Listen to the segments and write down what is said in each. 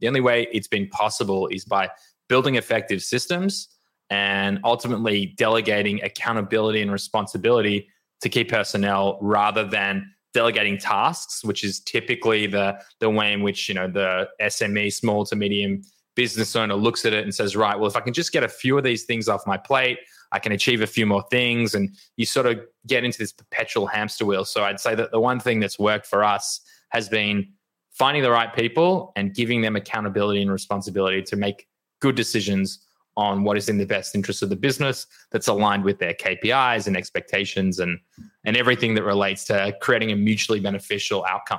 the only way it's been possible is by building effective systems and ultimately delegating accountability and responsibility to key personnel rather than delegating tasks, which is typically the the way in which you know the SME, small to medium business owner looks at it and says, right, well, if I can just get a few of these things off my plate, I can achieve a few more things, and you sort of get into this perpetual hamster wheel. So I'd say that the one thing that's worked for us has been finding the right people and giving them accountability and responsibility to make good decisions on what is in the best interest of the business that's aligned with their KPIs and expectations and and everything that relates to creating a mutually beneficial outcome.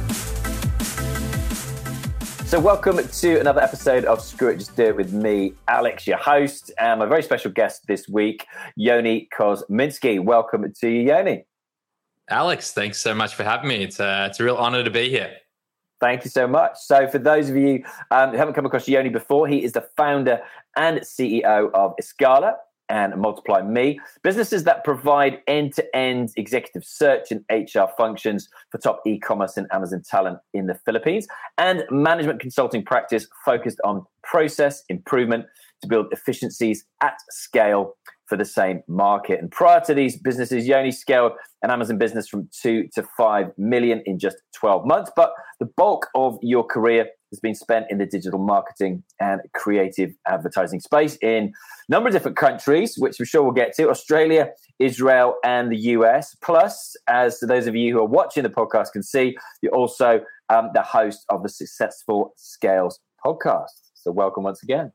So, welcome to another episode of Screw It Just Do It with me, Alex, your host, and my very special guest this week, Yoni Kosminski. Welcome to you, Yoni. Alex, thanks so much for having me. It's a, it's a real honor to be here. Thank you so much. So, for those of you um, who haven't come across Yoni before, he is the founder and CEO of Escala and MultiplyMii, businesses that provide end to end executive search and HR functions for top e commerce and Amazon talent in the Philippines, and management consulting practice focused on process improvement to build efficiencies at scale for the same market. And prior to these businesses, Yoni scaled an Amazon business from two to five million in just 12 months. But the bulk of your career has been spent in the digital marketing and creative advertising space in a number of different countries, which I'm sure we'll get to Australia, Israel, and the US. Plus, as those of you who are watching the podcast can see, you're also um, the host of the Successful Scales podcast. So, welcome once again.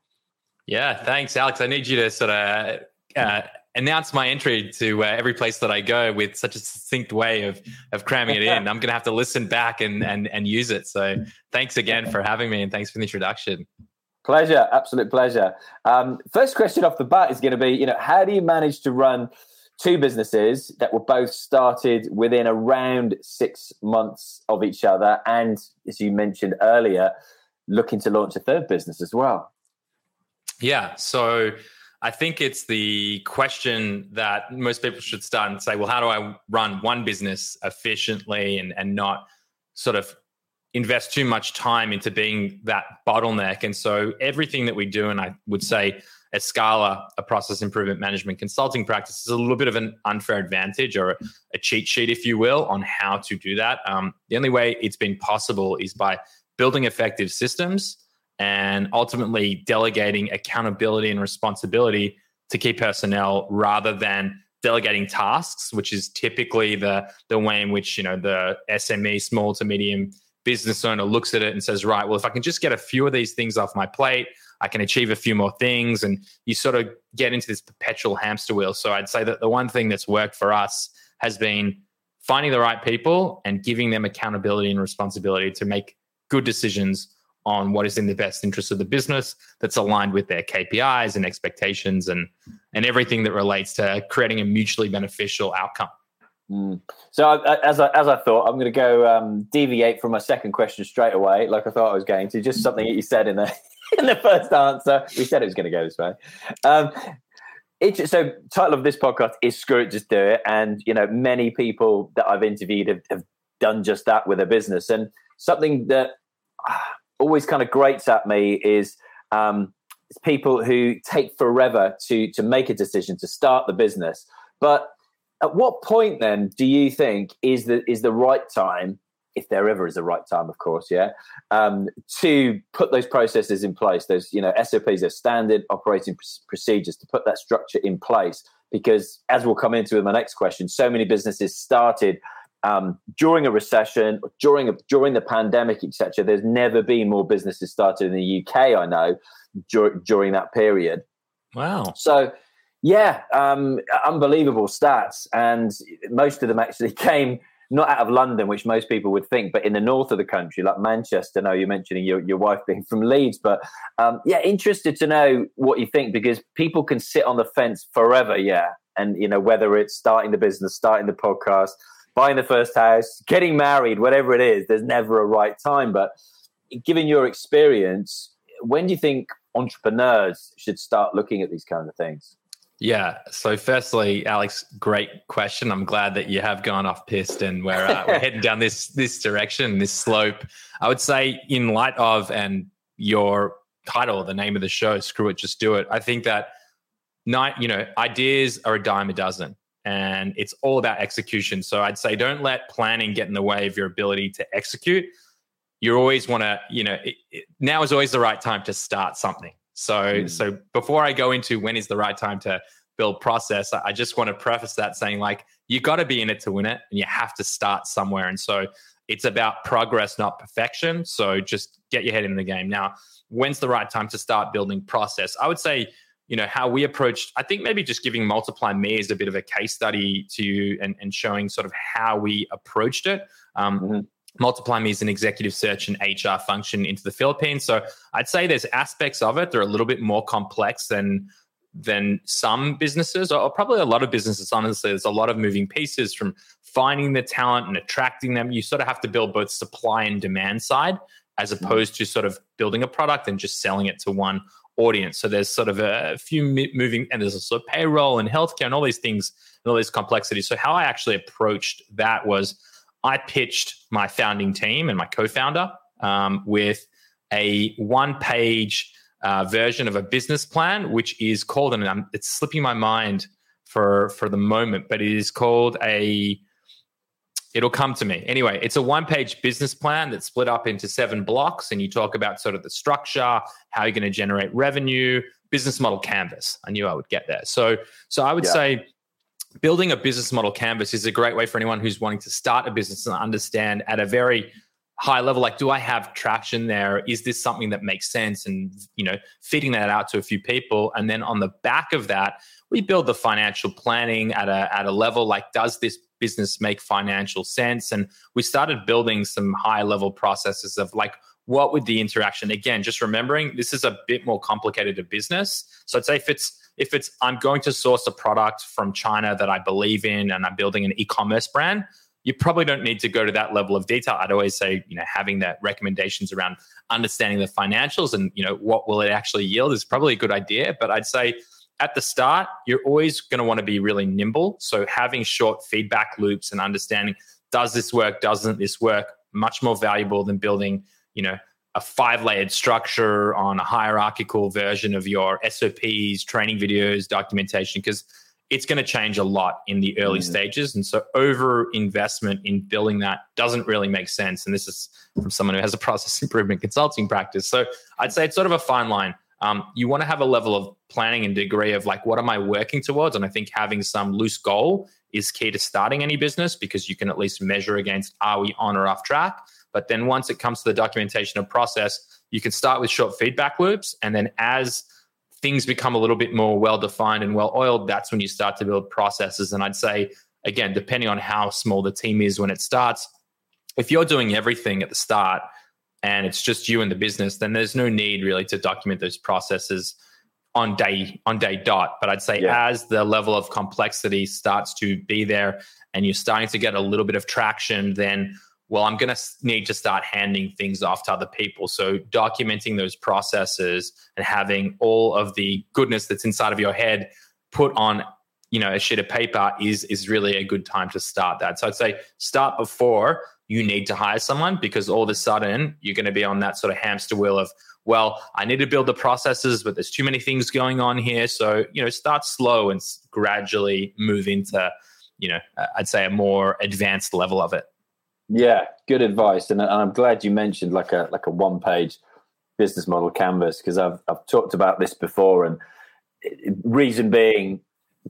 Yeah, thanks, Alex. I need you to sort of uh, announce my entry to uh, every place that I go with such a succinct way of of cramming it in. I'm going to have to listen back and and and use it. So thanks again for having me, and thanks for the introduction. Pleasure, absolute pleasure. Um, first question off the bat is going to be, you know, how do you manage to run two businesses that were both started within around six months of each other, and as you mentioned earlier, looking to launch a third business as well? Yeah, so I think it's the question that most people should start and say, well, how do I run one business efficiently and, and not sort of invest too much time into being that bottleneck? And so everything that we do, and I would say Escala, a process improvement management consulting practice, is a little bit of an unfair advantage or a, a cheat sheet, if you will, on how to do that. Um, the only way it's been possible is by building effective systems and ultimately delegating accountability and responsibility to key personnel rather than delegating tasks, which is typically the the way in which you know the SME, small to medium business owner looks at it and says, right, well, if I can just get a few of these things off my plate, I can achieve a few more things, and you sort of get into this perpetual hamster wheel. So I'd say that the one thing that's worked for us has been finding the right people and giving them accountability and responsibility to make good decisions on what is in the best interest of the business that's aligned with their KPIs and expectations and and everything that relates to creating a mutually beneficial outcome. Mm. So as I, as I thought, I'm going to go um, deviate from my second question straight away, like I thought I was going to. Just something that you said in the in the first answer. We said it was going to go this way. Um, it, so title of this podcast is "Screw It, Just Do It," and you know many people that I've interviewed have, have done just that with a business, and something that. Ah, always kind of grates at me is um, it's people who take forever to to make a decision to start the business. But at what point then do you think is the is the right time if there ever is a right time, of course, yeah, um, to put those processes in place, those you know SOPs, those standard operating pr- procedures, to put that structure in place. Because as we'll come into with my next question, so many businesses started um, during a recession, during a, during the pandemic, etc. There's never been more businesses started in the UK. I know dur- during that period. Wow. So yeah, um, unbelievable stats, and most of them actually came not out of London, which most people would think, but in the north of the country, like Manchester. Now you're mentioning your, your wife being from Leeds, but um, yeah, interested to know what you think because people can sit on the fence forever, yeah. And you know whether it's starting the business, starting the podcast, buying the first house, getting married, whatever it is, there's never a right time. But given your experience, when do you think entrepreneurs should start looking at these kind of things? Yeah. So, firstly, Alex, great question. I'm glad that you have gone off piste and we're, uh, we're heading down this this direction, this slope. I would say, in light of and your title, the name of the show, "Screw It, Just Do It." I think that night, you know, ideas are a dime a dozen, and it's all about execution. So, I'd say, don't let planning get in the way of your ability to execute. You always want to, you know, it, it, now is always the right time to start something. So, mm. so before I go into when is the right time to build process, I just want to preface that saying like you got to be in it to win it, and you have to start somewhere. And so it's about progress, not perfection. So just get your head in the game. Now, when's the right time to start building process? I would say, you know, how we approached, I think maybe just giving MultiplyMii as a bit of a case study to you and, and showing sort of how we approached it. Um, mm-hmm. MultiplyMii is an executive search and HR function into the Philippines. So I'd say there's aspects of it that are a little bit more complex than than some businesses, or probably a lot of businesses. Honestly, there's a lot of moving pieces from finding the talent and attracting them. You sort of have to build both supply and demand side, as mm-hmm. opposed to sort of building a product and just selling it to one audience. So there's sort of a few moving, and there's also payroll and healthcare and all these things and all these complexities. So how I actually approached that was I pitched my founding team and my co-founder um, with a one-page uh, version of a business plan, which is called, and I'm, it's slipping my mind for for the moment, but it is called a. It'll come to me anyway. It's a one-page business plan that's split up into seven blocks, and you talk about sort of the structure, how you're going to generate revenue, business model canvas. I knew I would get there. So, so I would yeah. say building a business model canvas is a great way for anyone who's wanting to start a business and understand at a very high level like do i have traction there is this something that makes sense and you know feeding that out to a few people and then on the back of that we build the financial planning at a at a level like does this business make financial sense and we started building some high level processes of like what would the interaction again just remembering this is a bit more complicated a business so i'd say if it's if it's I'm going to source a product from China that I believe in and I'm building an e-commerce brand, you probably don't need to go to that level of detail. I'd always say, you know, having that recommendations around understanding the financials and, you know, what will it actually yield is probably a good idea. But I'd say at the start, you're always going to want to be really nimble. So having short feedback loops and understanding, does this work? Doesn't this work? Much more valuable than building, you know, a five layered structure on a hierarchical version of your SOPs, training videos, documentation, because it's going to change a lot in the early mm. stages. And so over investment in building that doesn't really make sense. And this is from someone who has a process improvement consulting practice. So I'd say it's sort of a fine line. Um, you want to have a level of planning and degree of like, what am I working towards? And I think having some loose goal is key to starting any business because you can at least measure against are we on or off track? But then once it comes to the documentation of process, you can start with short feedback loops. And then as things become a little bit more well defined and well oiled, that's when you start to build processes. And I'd say, again, depending on how small the team is when it starts, if you're doing everything at the start and it's just you and the business, then there's no need really to document those processes on day on day dot. But I'd say yeah. as the level of complexity starts to be there and you're starting to get a little bit of traction, then well, I'm going to need to start handing things off to other people. So, documenting those processes and having all of the goodness that's inside of your head put on you know a sheet of paper is is really a good time to start that so i'd say start before you need to hire someone because all of a sudden you're going to be on that sort of hamster wheel of well i need to build the processes but there's too many things going on here. So you know start slow and gradually move into you know uh, i'd say a more advanced level of it. Yeah, good advice, and, uh, and I'm glad you mentioned like a like a one page business model canvas because I've I've talked about this before, and reason being,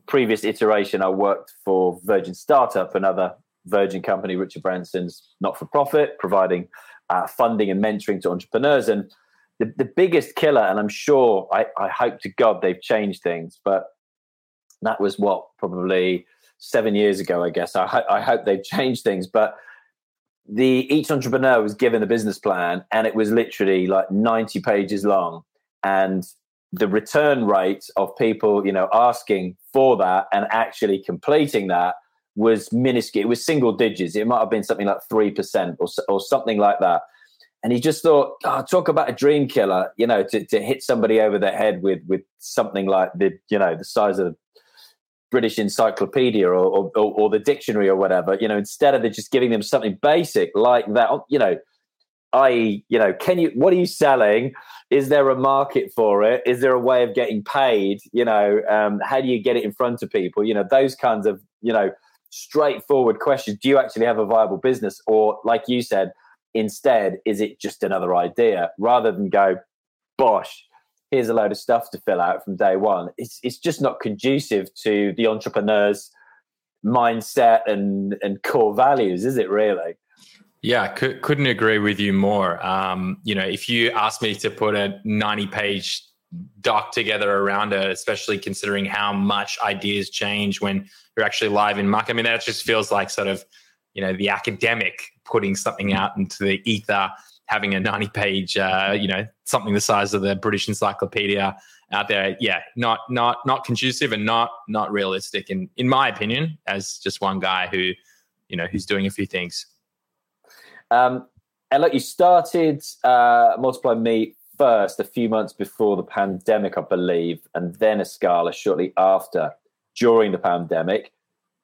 previous iteration I worked for Virgin Startup, another Virgin company, Richard Branson's not for profit, providing uh, funding and mentoring to entrepreneurs, and the, the biggest killer, and I'm sure I, I hope to God they've changed things, but that was what probably seven years ago, I guess. I, ho- I hope they've changed things, but the each entrepreneur was given a business plan and it was literally like 90 pages long. And the return rate of people you know asking for that and actually completing that was minuscule it was single digits it might have been something like 3% or, or something like that and he just thought oh, talk about a dream killer you know to, to hit somebody over the head with with something like the you know the size of the British Encyclopedia or, or, or, the dictionary or whatever, you know, instead of just giving them something basic like that, you know, I, you know, can you, what are you selling? Is there a market for it? Is there a way of getting paid? You know, um, how do you get it in front of people? You know, those kinds of, you know, straightforward questions. Do you actually have a viable business? Or, like you said, instead, is it just another idea rather than go, bosh, here's a load of stuff to fill out from day one. It's it's just not conducive to the entrepreneur's mindset and and core values, is it really? Yeah, could, couldn't agree with you more. Um, you know, if you asked me to put a 90 page doc together around it, especially considering how much ideas change when you're actually live in market, I mean, that just feels like sort of, you know, the academic putting something out into the ether having a 90 page, uh, you know, something the size of the British Encyclopedia out there. Yeah, not not not conducive and not not realistic in in my opinion, as just one guy who, you know, who's doing a few things. Um, and look, you started uh, MultiplyMii first a few months before the pandemic, I believe, and then a Escala shortly after during the pandemic.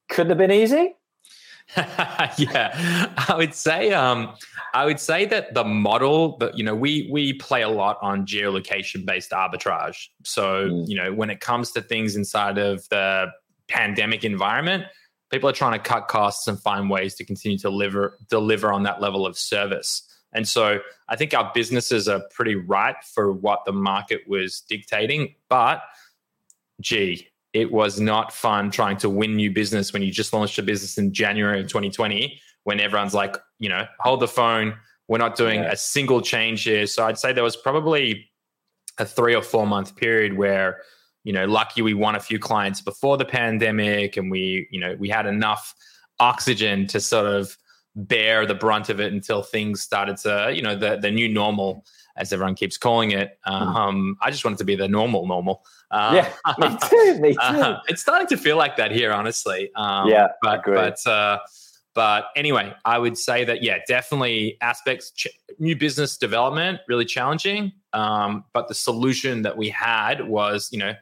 Couldn't have been easy. yeah, I would say um, I would say that the model that you know we we play a lot on geolocation based arbitrage. So mm. you know when it comes to things inside of the pandemic environment, people are trying to cut costs and find ways to continue to deliver deliver on that level of service. And so I think our businesses are pretty right for what the market was dictating, but gee, it was not fun trying to win new business when you just launched a business in January of 2020 when everyone's like, you know, hold the phone. We're not doing yeah. a single change here. So I'd say there was probably a three or four month period where, you know, lucky we won a few clients before the pandemic and we, you know, we had enough oxygen to sort of bear the brunt of it until things started to, you know, the the new normal, as everyone keeps calling it. Hmm. Um, I just wanted to be the normal normal. Uh, yeah, me too. Me too. Uh, it's starting to feel like that here, honestly. Um, yeah, but but uh, but anyway, I would say that yeah, definitely aspects ch- new business development really challenging. Um, but the solution that we had was you know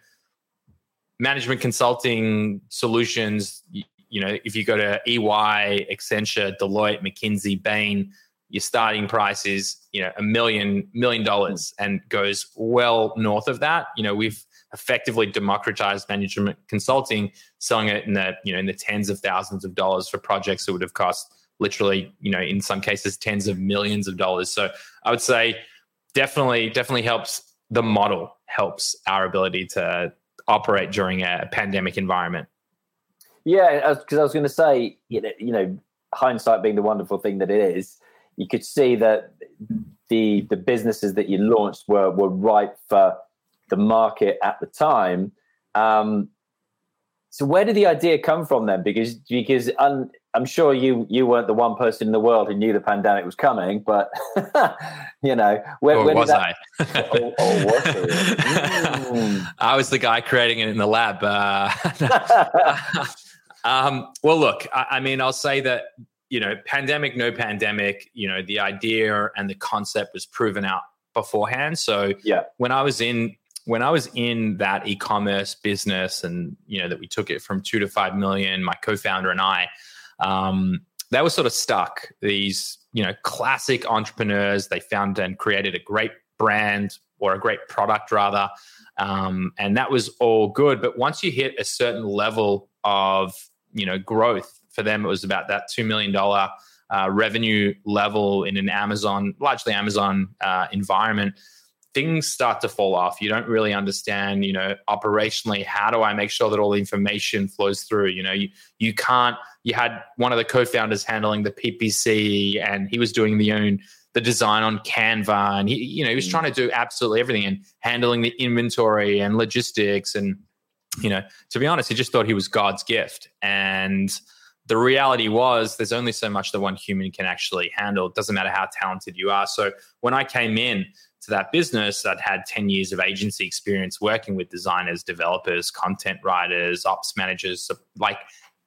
management consulting solutions. You, know, if you go to EY, Accenture, Deloitte, McKinsey, Bain, your starting price is you know a million million dollars and goes well north of that. You know, we've effectively democratized management consulting, selling it in the you know in the tens of thousands of dollars for projects that would have cost literally you know in some cases tens of millions of dollars. So I would say definitely definitely helps the model helps our ability to operate during a pandemic environment. Yeah, because I was going to say, you know, you know, hindsight being the wonderful thing that it is, you could see that the the businesses that you launched were were ripe for the market at the time. Um, so where did the idea come from then? Because because un, I'm sure you you weren't the one person in the world who knew the pandemic was coming, but you know, where, or was that, I? or, or was mm. I was the guy creating it in the lab. Uh, um, well, look, I, I mean, I'll say that you know, pandemic, no pandemic. You know, the idea and the concept was proven out beforehand. So yeah, when I was in when I was in that e-commerce business and you know that we took it from two to five million, my co-founder and I, um, that was sort of stuck. These you know classic entrepreneurs, they found and created a great brand or a great product rather, um, and that was all good. But once you hit a certain level of you know growth, for them it was about that two million dollar uh, revenue level in an Amazon, largely Amazon uh, environment, things start to fall off. You don't really understand, you know, operationally, how do I make sure that all the information flows through? You know, you you can't. You had one of the co-founders handling the PPC, and he was doing the own the design on Canva, and he, you know, he was mm. trying to do absolutely everything and handling the inventory and logistics, and you know, to be honest, he just thought he was God's gift, and the reality was there's only so much that one human can actually handle. It doesn't matter how talented you are. So when I came in to that business, I'd had 10 years of agency experience working with designers, developers, content writers, ops managers, like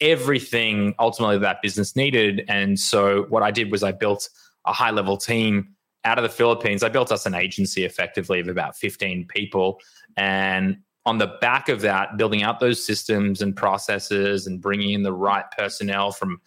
everything ultimately that business needed. And so what I did was I built a high level team out of the Philippines. I built us an agency effectively of about 15 people. And on the back of that, building out those systems and processes and bringing in the right personnel from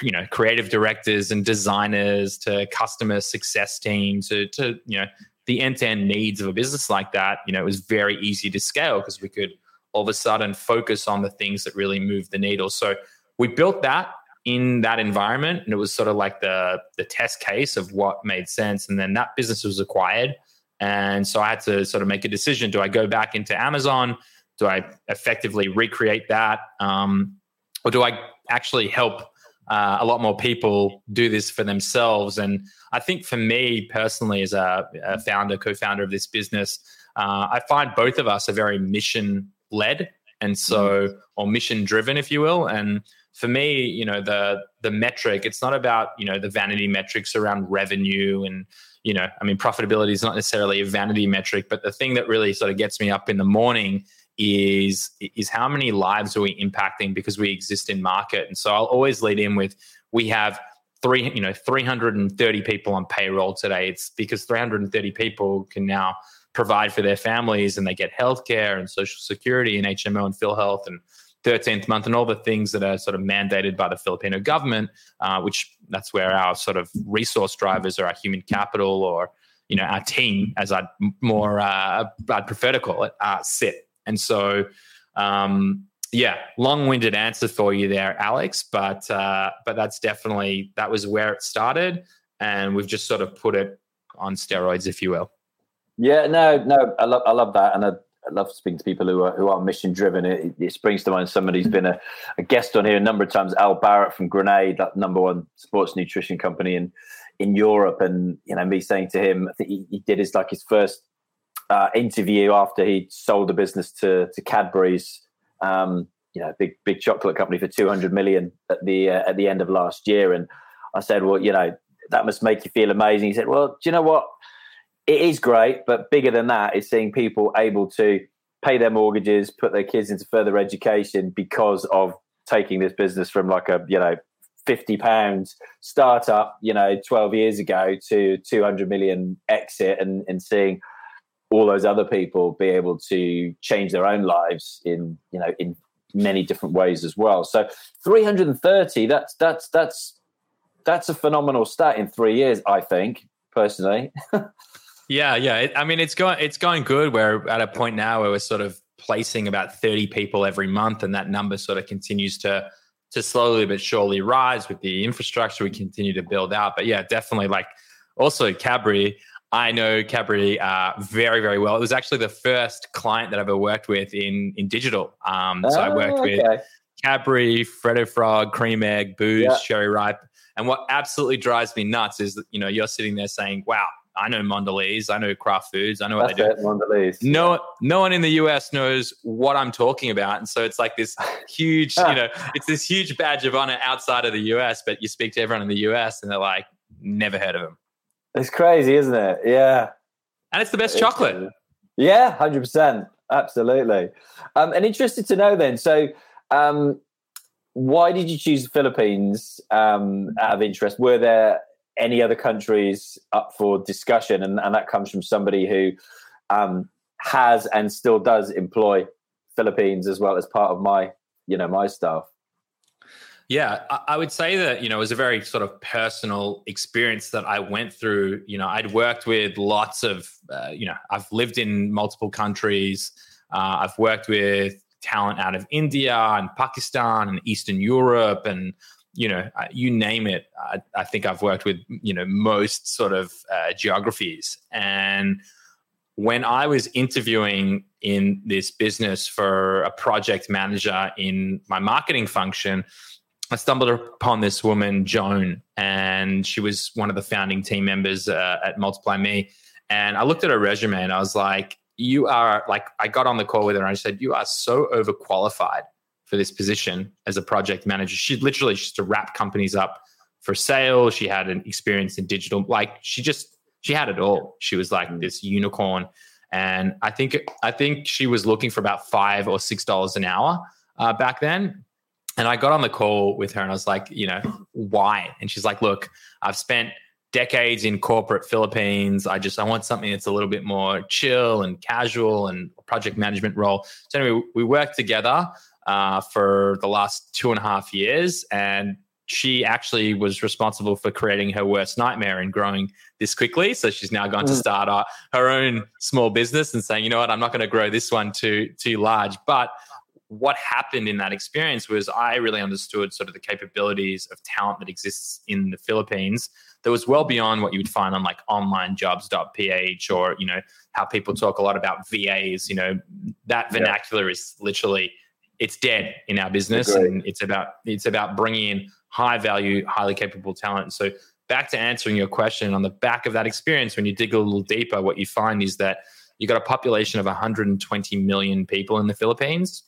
you know creative directors and designers to customer success teams to, to you know the end-to-end needs of a business like that you know it was very easy to scale because we could all of a sudden focus on the things that really move the needle. So we built that in that environment and it was sort of like the the test case of what made sense and then that business was acquired and so I had to sort of make a decision. Do I go back into Amazon? Do I effectively recreate that? Um, or do I actually help uh, a lot more people do this for themselves? And I think for me personally, as a, a founder, co founder of this business, uh, I find both of us are very mission led. And so, mm. or mission driven, if you will. And for me, you know, the the metric, it's not about, you know, the vanity metrics around revenue and you know, I mean, profitability is not necessarily a vanity metric, but the thing that really sort of gets me up in the morning is is how many lives are we impacting because we exist in market. And so I'll always lead in with we have three, you know, 330 people on payroll today. It's because 330 people can now provide for their families and they get healthcare and social security and HMO and PhilHealth and 13th month and all the things that are sort of mandated by the Filipino government, uh, which that's where our sort of resource drivers or our human capital or you know our team, as I'd more uh, I'd prefer to call it, uh, sit. And so, um, yeah, long-winded answer for you there, Alex. But uh, but that's definitely that was where it started, and we've just sort of put it on steroids, if you will. Yeah, no, no, I love I love that, and I I love speaking to people who are who are mission driven. It, it, springs to mind somebody who's been a, a, guest on here a number of times. Al Barratt from Grenade, that number one sports nutrition company in in Europe, and you know me saying to him, I think he, he did his like his first uh, interview after he sold the business to to Cadbury's, um, you know, big big chocolate company for two hundred million at the uh, at the end of last year, and I said, well, you know, that must make you feel amazing. He said, well, do you know what? It is great, but bigger than that is seeing people able to pay their mortgages, put their kids into further education because of taking this business from like a you know 50 pounds startup you know 12 years ago to 200 million exit and, and seeing all those other people be able to change their own lives in you know in many different ways as well. So 330 that's that's that's that's a phenomenal stat in three years i think personally Yeah, yeah. I mean, it's going it's going good. We're at a point now where we're sort of placing about 30 people every month, and that number sort of continues to to slowly but surely rise with the infrastructure we continue to build out. But yeah, definitely like also Cadbury. I know Cadbury uh, very, very well. It was actually the first client that I ever worked with in in digital. Um, so oh, I worked okay. with Cadbury, Freddo Frog, Cream Egg, Booze, yeah. Cherry Ripe. And what absolutely drives me nuts is that, you know, you're sitting there saying, wow, I know Mondelez. I know Kraft Foods. I know what That's they do. It, Mondelez. No, no one in the US knows what I'm talking about, and so it's like this huge, you know, it's this huge badge of honor outside of the US. But you speak to everyone in the US, and they're like, never heard of them. It's crazy, isn't it? Yeah. And it's the best it's chocolate. Crazy. Yeah, hundred percent, absolutely. Um, and interested to know then. So, um, why did you choose the Philippines um, out of interest? Were there any other countries up for discussion, and, and that comes from somebody who um, has and still does employ Philippines as well as part of my, you know, my staff. Yeah, I would say that, you know, it was a very sort of personal experience that I went through. You know, I'd worked with lots of, uh, you know, I've lived in multiple countries. Uh, I've worked with talent out of India and Pakistan and Eastern Europe and you know, uh, you name it. I, I, think I've worked with, you know, most sort of uh, geographies. And when I was interviewing in this business for a project manager in my marketing function, I stumbled upon this woman, Joan, and she was one of the founding team members uh, at MultiplyMii. And I looked at her resume and I was like, you are like, I got on the call with her and I said, you are so overqualified for this position as a project manager. She literally used to wrap companies up for sale. She had an experience in digital, like she just she had it all. She was like mm. this unicorn, and I think I think she was looking for about five or six dollars an hour uh, back then. And I got on the call with her and I was like, you know, why? And she's like, look, I've spent decades in corporate Philippines. I just I want something that's a little bit more chill and casual and project management role. So anyway, we worked together uh, for the last two and a half years. And she actually was responsible for creating her worst nightmare and growing this quickly. So she's now going mm. to start uh, her own small business and saying, you know what, I'm not going to grow this one too too large. But what happened in that experience was I really understood sort of the capabilities of talent that exists in the Philippines that was well beyond what you would find on like onlinejobs.ph or you know how people talk a lot about VAs. You know that vernacular yeah. is literally it's dead in our business and it's about it's about bringing in high value highly capable talent. So back to answering your question on the back of that experience when you dig a little deeper what you find is that you got a population of 120 million people in the philippines.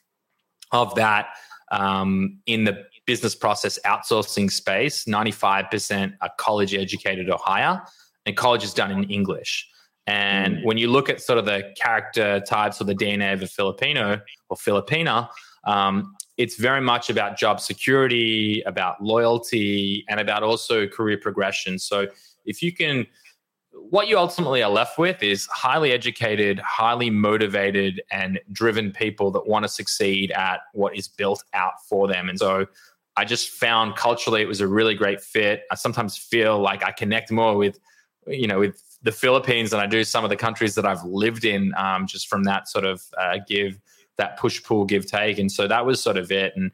Of that um, in the business process outsourcing space 95% are college educated or higher and college is done in english. And mm. when you look at sort of the character types or the dna of a filipino or filipina um, it's very much about job security, about loyalty, and about also career progression. So if you can, what you ultimately are left with is highly educated, highly motivated, and driven people that want to succeed at what is built out for them. And so I just found culturally it was a really great fit. I sometimes feel like I connect more with, you know, with the Philippines than I do some of the countries that I've lived in, um, just from that sort of uh, give that push pull give take. And so that was sort of it. And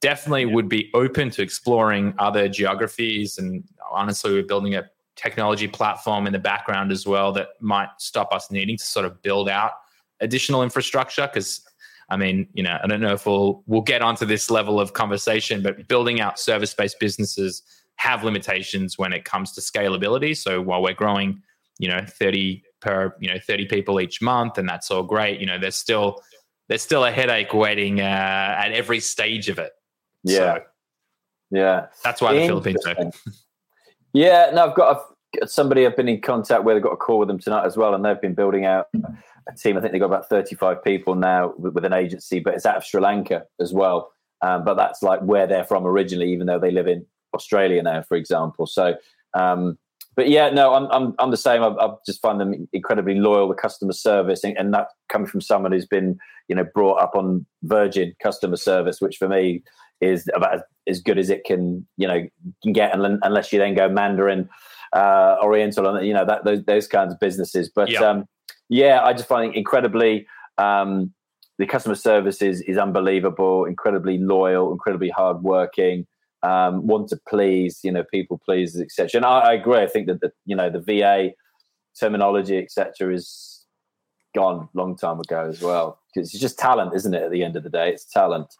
definitely would be open to exploring other geographies. And honestly we're building a technology platform in the background as well that might stop us needing to sort of build out additional infrastructure. Because I mean, you know, I don't know if we'll we'll get onto this level of conversation, but building out service-based businesses have limitations when it comes to scalability. So while we're growing, you know, 30 per, you know, 30 people each month, and that's all great, you know, there's still there's still a headache waiting uh, at every stage of it. Yeah, so yeah. That's why the Philippines. yeah, no, I've got a, somebody I've been in contact with. I've got a call with them tonight as well, and they've been building out a team. I think they've got about 35 people now with, with an agency, but it's out of Sri Lanka as well. Um, but that's like where they're from originally, even though they live in Australia now, for example. So um, but yeah, no, I'm I'm, I'm the same. I, I just find them incredibly loyal. The customer service, and, and, that coming from someone who's been you know brought up on Virgin customer service, which for me is about as good as it can you know can get, unless you then go Mandarin, uh, Oriental, and you know that those, those kinds of businesses. But yeah. Um, yeah, I just find it incredibly. Um, the customer service is, is unbelievable, incredibly loyal, incredibly hardworking um, want to please, you know, people pleasers, etc. And I, I, agree. I think that the you know the VA terminology, etc., is gone long time ago as well. Because it's just talent, isn't it? At the end of the day, it's talent.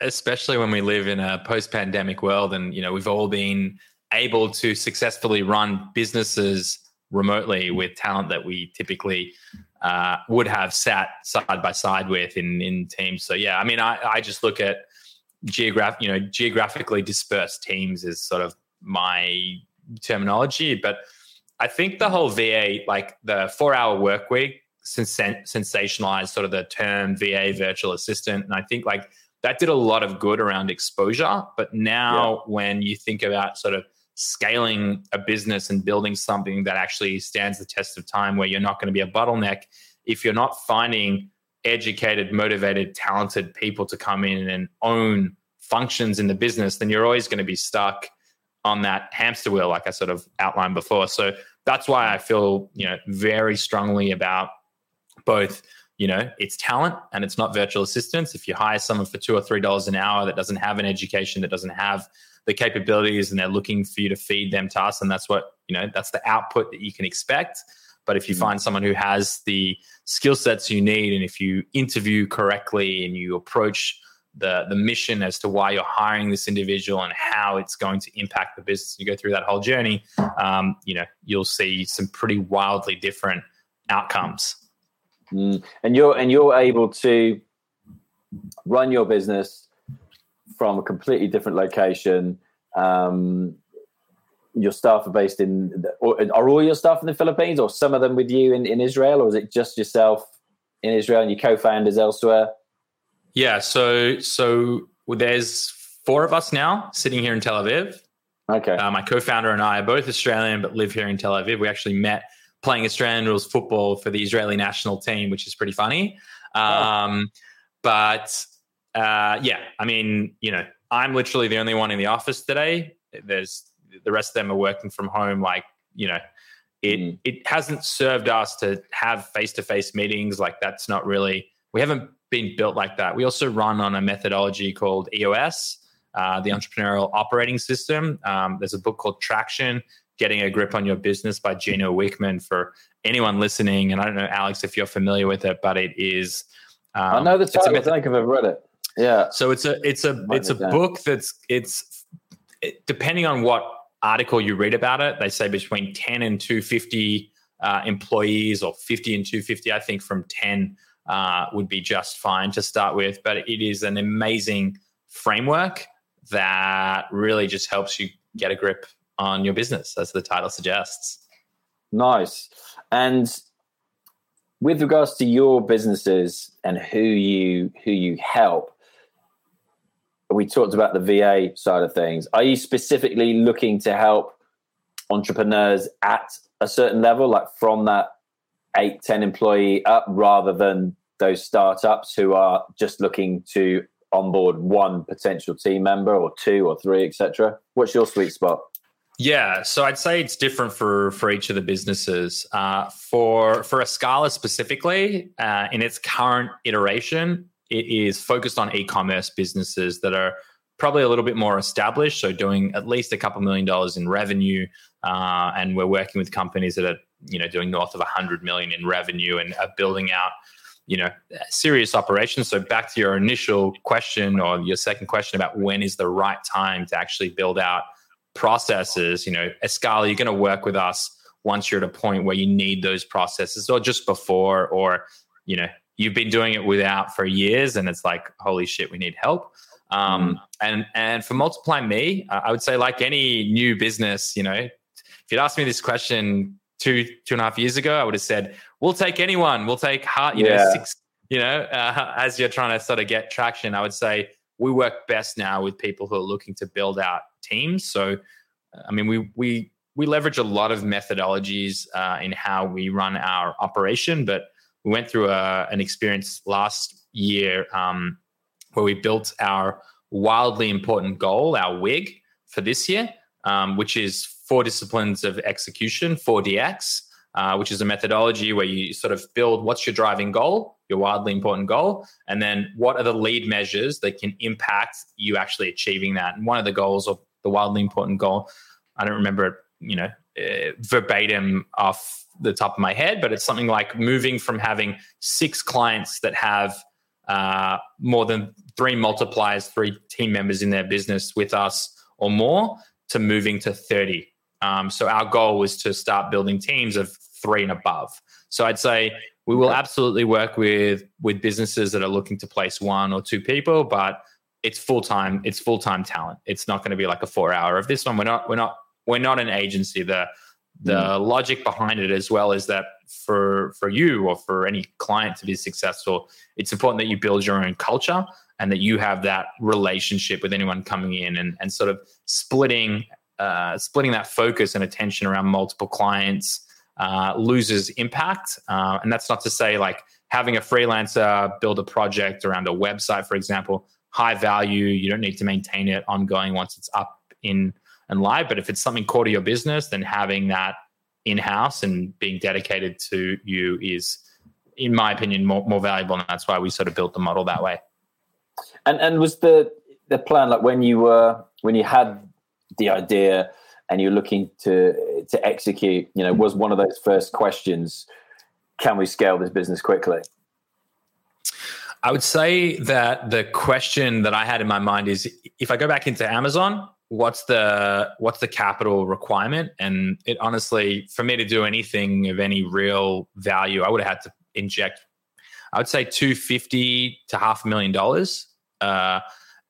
Especially when we live in a post-pandemic world, and you know, we've all been able to successfully run businesses remotely with talent that we typically uh, would have sat side by side with in in teams. So yeah, I mean, I, I just look at geographic, you know, geographically dispersed teams is sort of my terminology. But I think the whole VA, like the four-hour work week, sensationalized sort of the term VA virtual assistant, and I think like that did a lot of good around exposure. But now, yeah. when you think about sort of scaling a business and building something that actually stands the test of time, where you're not going to be a bottleneck, if you're not finding educated, motivated, talented people to come in and own functions in the business, then you're always going to be stuck on that hamster wheel, like I sort of outlined before. So that's why I feel, you know, very strongly about both, you know, it's talent and it's not virtual assistants. If you hire someone for two or three dollars an hour that doesn't have an education, that doesn't have the capabilities and they're looking for you to feed them tasks. And that's what, you know, that's the output that you can expect. But if you mm. find someone who has the skill sets you need, and if you interview correctly and you approach the the mission as to why you're hiring this individual and how it's going to impact the business, you go through that whole journey. Um, you know, you'll see some pretty wildly different outcomes. Mm. And you're and you're able to run your business from a completely different location. Um, your staff are based in are all your staff in the Philippines or some of them with you in, in Israel or is it just yourself in Israel and your co-founders elsewhere? Yeah, so so there's four of us now sitting here in Tel Aviv. Okay. Uh, my co-founder and I are both Australian but live here in Tel Aviv. We actually met playing Australian rules football for the Israeli national team, which is pretty funny. Oh. Um, oh. But uh, yeah, I mean, you know, I'm literally the only one in the office today. There's the rest of them are working from home. Like, you know, it mm. it hasn't served us to have face to face meetings. Like, that's not really. We haven't been built like that. We also run on a methodology called EOS, uh, the Entrepreneurial Operating System. Um, there's a book called Traction Getting a Grip on Your Business by Gino Wickman for anyone listening. And I don't know, Alex, if you're familiar with it, but it is. Um, I know the title. Method- I think I've ever read it. Yeah. So it's a it's a it's a book that's it's it, depending on what article you read about it, they say between 10 and 250 uh, employees or 50 and 250. I think from 10 uh, would be just fine to start with. But it is an amazing framework that really just helps you get a grip on your business, as the title suggests. Nice. And with regards to your businesses and who you who you help, we talked about the VA side of things. Are you specifically looking to help entrepreneurs at a certain level, like from that eight, 10 employee up, rather than those startups who are just looking to onboard one potential team member or two or three, etc.? What's your sweet spot? Yeah, so I'd say it's different for for each of the businesses. Uh, for for Escala specifically, uh, in its current iteration, it is focused on e-commerce businesses that are probably a little bit more established, so doing at least a couple million dollars in revenue, uh, and we're working with companies that are you know doing north of a hundred million in revenue and are building out you know serious operations. So back to your initial question or your second question about when is the right time to actually build out processes. You know, Escala, you're going to work with us once you're at a point where you need those processes, or just before, or you know you've been doing it without for years and it's like holy shit we need help um, mm. and and for MultiplyMii i would say like any new business you know if you'd asked me this question two two and a half years ago i would have said we'll take anyone we'll take heart you yeah. know six you know uh, as you're trying to sort of get traction i would say we work best now with people who are looking to build out teams so i mean we we we leverage a lot of methodologies uh, in how we run our operation but we went through a, an experience last year um, where we built our wildly important goal, our WIG, for this year, um, which is four disciplines of execution, 4DX, uh, which is a methodology where you sort of build what's your driving goal, your wildly important goal, and then what are the lead measures that can impact you actually achieving that. And one of the goals of the wildly important goal, I don't remember it, you know, uh, verbatim off the top of my head, but it's something like moving from having six clients that have uh, more than three multipliers, three team members in their business with us or more, to moving to 30. Um, so our goal was to start building teams of three and above. So I'd say we will absolutely work with with businesses that are looking to place one or two people, but it's full time. It's full time talent. It's not going to be like a four hour of this one. We're not. We're not. We're not an agency. The the mm. logic behind it as well is that for for you or for any client to be successful it's important that you build your own culture and that you have that relationship with anyone coming in and, and sort of splitting uh, splitting that focus and attention around multiple clients uh, loses impact uh, and that's not to say like having a freelancer build a project around a website for example high value you don't need to maintain it ongoing once it's up in and live. But if it's something core to your business, then having that in house and being dedicated to you is, in my opinion, more, more valuable. And that's why we sort of built the model that way. And and was the the plan like when you were when you had the idea and you're looking to to execute, you know, was one of those first questions: Can we scale this business quickly? I would say that the question that I had in my mind is if I go back into Amazon, what's the what's the capital requirement? And it honestly, for me to do anything of any real value, I would have had to inject, I would say two fifty to half a million dollars. Uh,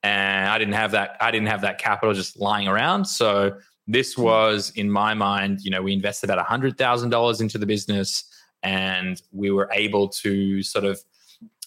and I didn't have that. I didn't have that capital just lying around. So this hmm. was, in my mind, you know, we invested about hundred thousand dollars into the business, and we were able to sort of.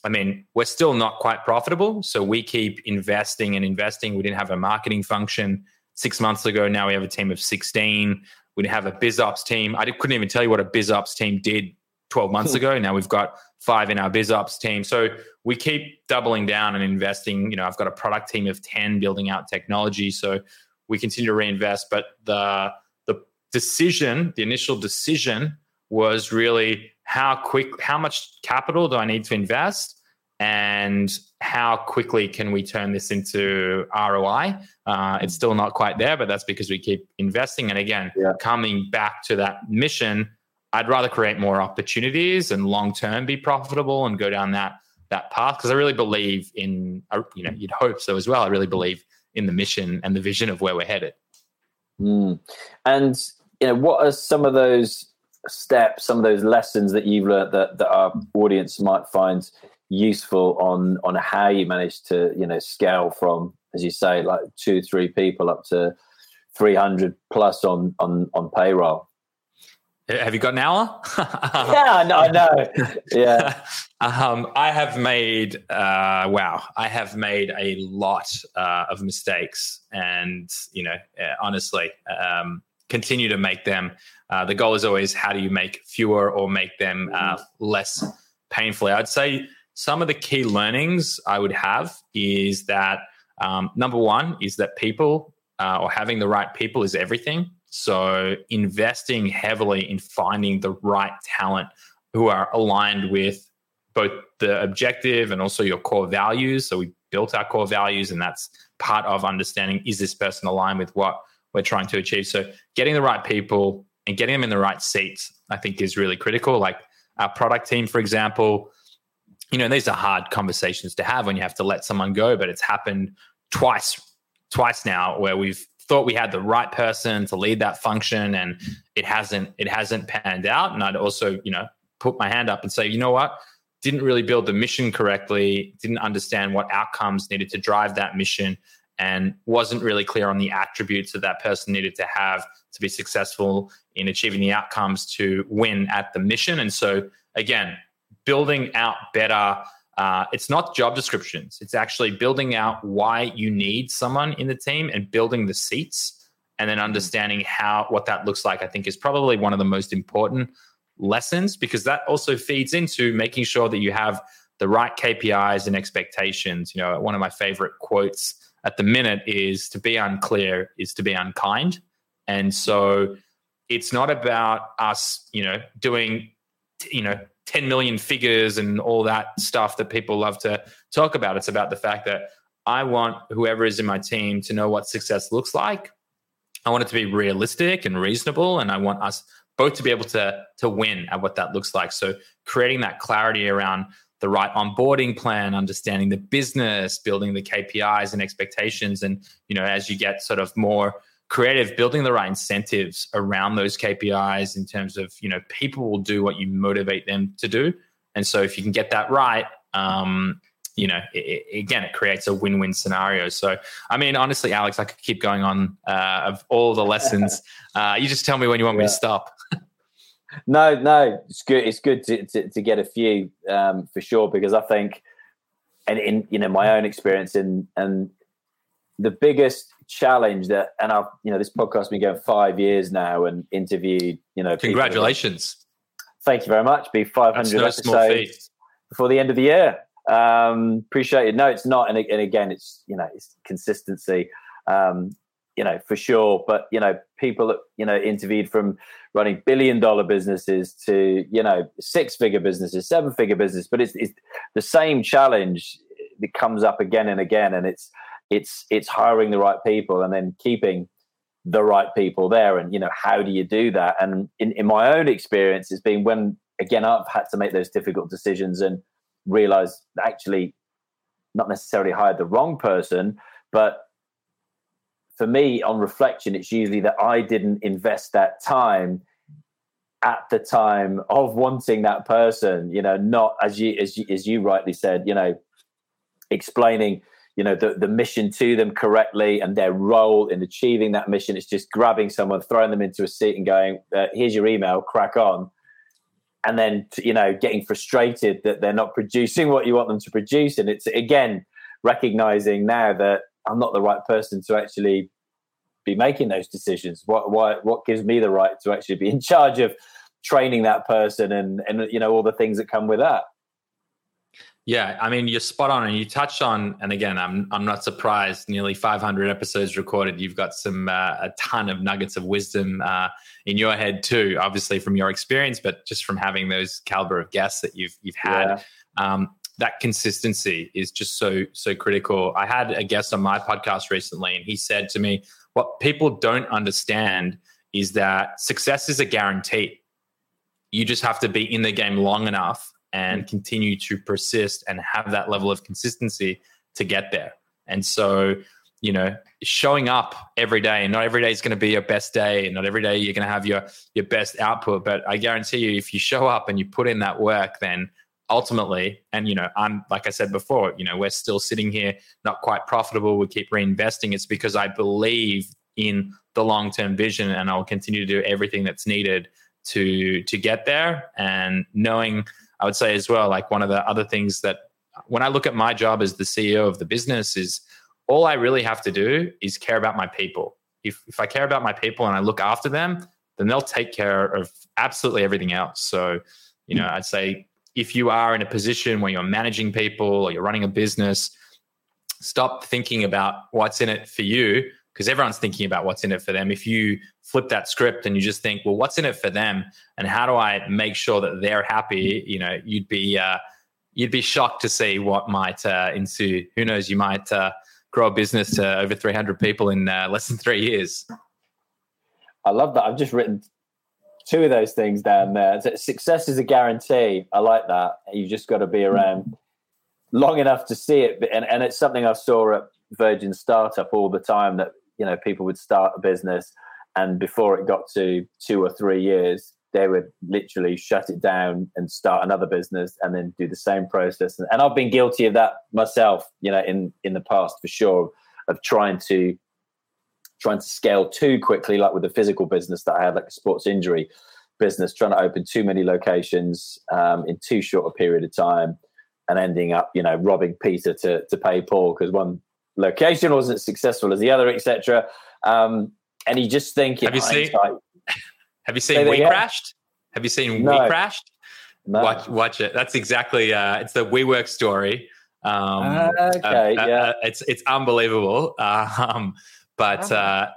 I mean, we're still not quite profitable, so we keep investing and investing. We didn't have a marketing function six months ago. Now we have a team of sixteen. We didn't have a biz ops team. I couldn't even tell you what a biz ops team did 12 months hmm. ago. Now we've got five in our biz ops team. So we keep doubling down and investing. You know, I've got a product team of 10 building out technology. So we continue to reinvest. But the the decision, the initial decision was really how quick, how much capital do I need to invest? And how quickly can we turn this into ROI? Uh, it's still not quite there, but that's because we keep investing. And again, yeah. coming back to that mission, I'd rather create more opportunities and long term be profitable and go down that that path because I really believe in uh, you know you'd hope so as well. I really believe in the mission and the vision of where we're headed. Mm. And you know, what are some of those steps, some of those lessons that you've learned that that our audience might find useful on on how you manage to you know scale from as you say like two three people up to 300 plus on on on payroll have you got an hour? yeah, no, I know. Yeah. um, I have made, uh, wow, I have made a lot uh, of mistakes and, you know, uh, honestly, um, continue to make them. Uh, the goal is always how do you make fewer or make them uh, less painfully? I'd say some of the key learnings I would have is that um, number one is that people uh, or having the right people is everything. So investing heavily in finding the right talent who are aligned with both the objective and also your core values. So we built our core values, and that's part of understanding is this person aligned with what we're trying to achieve. So getting the right people and getting them in the right seats, I think, is really critical. Like our product team, for example, you know, these are hard conversations to have when you have to let someone go, but it's happened twice, twice now where we've thought we had the right person to lead that function and it hasn't it hasn't panned out and i'd also you know put my hand up and say you know what didn't really build the mission correctly didn't understand what outcomes needed to drive that mission and wasn't really clear on the attributes that that person needed to have to be successful in achieving the outcomes to win at the mission and so again building out better uh, it's not job descriptions. It's actually building out why you need someone in the team and building the seats and then mm-hmm. understanding how what that looks like. I think is probably one of the most important lessons because that also feeds into making sure that you have the right KPIs and expectations. You know, one of my favorite quotes at the minute is to be unclear is to be unkind. And so it's not about us, you know, doing, you know, 10 million figures and all that stuff that people love to talk about. It's about the fact that I want whoever is in my team to know what success looks like. I want it to be realistic and reasonable, and I want us both to be able to to win at what that looks like. So creating that clarity around the right onboarding plan, understanding the business, building the KPIs and expectations, and you know as you get sort of more creative building the right incentives around those KPIs in terms of you know people will do what you motivate them to do, and so if you can get that right, um, you know it, it, again it creates a win-win scenario. So I mean honestly, Alex, I could keep going on uh, of all the lessons. Uh, you just tell me when you want yeah. me to stop. No, no, it's good. It's good to, to, to get a few um, for sure because I think, and in you know my own experience in and the biggest challenge that, and I've, you know, this podcast has been going five years now and interviewed, you know, congratulations. Thank you very much. Be 500 no episodes before the end of the year. Um, appreciate it. No, it's not. And, and again, it's, you know, it's consistency, um, you know, for sure. But, you know, people, you know, interviewed from running billion dollar businesses to, you know, six figure businesses, seven figure business, but it's, it's the same challenge that comes up again and again. And it's, it's it's hiring the right people and then keeping the right people there and you know how do you do that and in, in my own experience it's been when again i've had to make those difficult decisions and realize actually not necessarily hired the wrong person but for me on reflection it's usually that i didn't invest that time at the time of wanting that person you know not as you as you, as you rightly said you know explaining you know the, the mission to them correctly and their role in achieving that mission. It's just grabbing someone throwing them into a seat and going uh, here's your email crack on. And then you know getting frustrated that they're not producing what you want them to produce. And it's again recognizing now that i'm not the right person to actually be making those decisions what what what gives me the right to actually be in charge of training that person and and you know all the things that come with that yeah, I mean you're spot on, and you touched on, and again, I'm I'm not surprised. Nearly 500 episodes recorded. You've got some uh, a ton of nuggets of wisdom uh, in your head too, obviously from your experience, but just from having those caliber of guests that you've you've had. Yeah. Um, that consistency is just so so critical. I had a guest on my podcast recently, and he said to me, "What people don't understand is that success is a guarantee. You just have to be in the game long enough and continue to persist and have that level of consistency to get there. And so, you know, showing up every day, not every day is going to be your best day, and not every day you're going to have your your best output, but I guarantee you if you show up and you put in that work, then ultimately and you know i'm like i said before you know we're still sitting here not quite profitable we keep reinvesting it's because i believe in the long term vision and i'll continue to do everything that's needed to to get there and knowing I would say as well, like one of the other things that when I look at my job as the CEO of the business is all I really have to do is care about my people. If, if I care about my people and I look after them, then they'll take care of absolutely everything else. So, you know, I'd say if you are in a position where you're managing people or you're running a business, stop thinking about what's in it for you because everyone's thinking about what's in it for them. If you flip that script and you just think, well, what's in it for them, and how do I make sure that they're happy? You know, you'd be uh, you'd be shocked to see what might uh, ensue. Who knows? You might uh, grow a business to over 300 people in uh, less than three years. I love that. I've just written two of those things down there. Success is a guarantee. I like that. You've just got to be around long enough to see it, and, and it's something I saw at Virgin Startup all the time that you know people would start a business and before it got to two or three years they would literally shut it down and start another business and then do the same process and, i've been guilty of that myself you know in in the past for sure of trying to trying to scale too quickly like with the physical business that i had like a sports injury business trying to open too many locations um, in too short a period of time and ending up you know robbing peter to, to pay paul because one location wasn't successful as the other, etc. Um, and you just think, have you seen? Have you seen We Crashed? Have you seen no. We Crashed? No. Watch, watch it. That's exactly. Uh, it's the WeWork story. Um, uh, okay, uh, yeah, it's it's unbelievable. Um, but uh,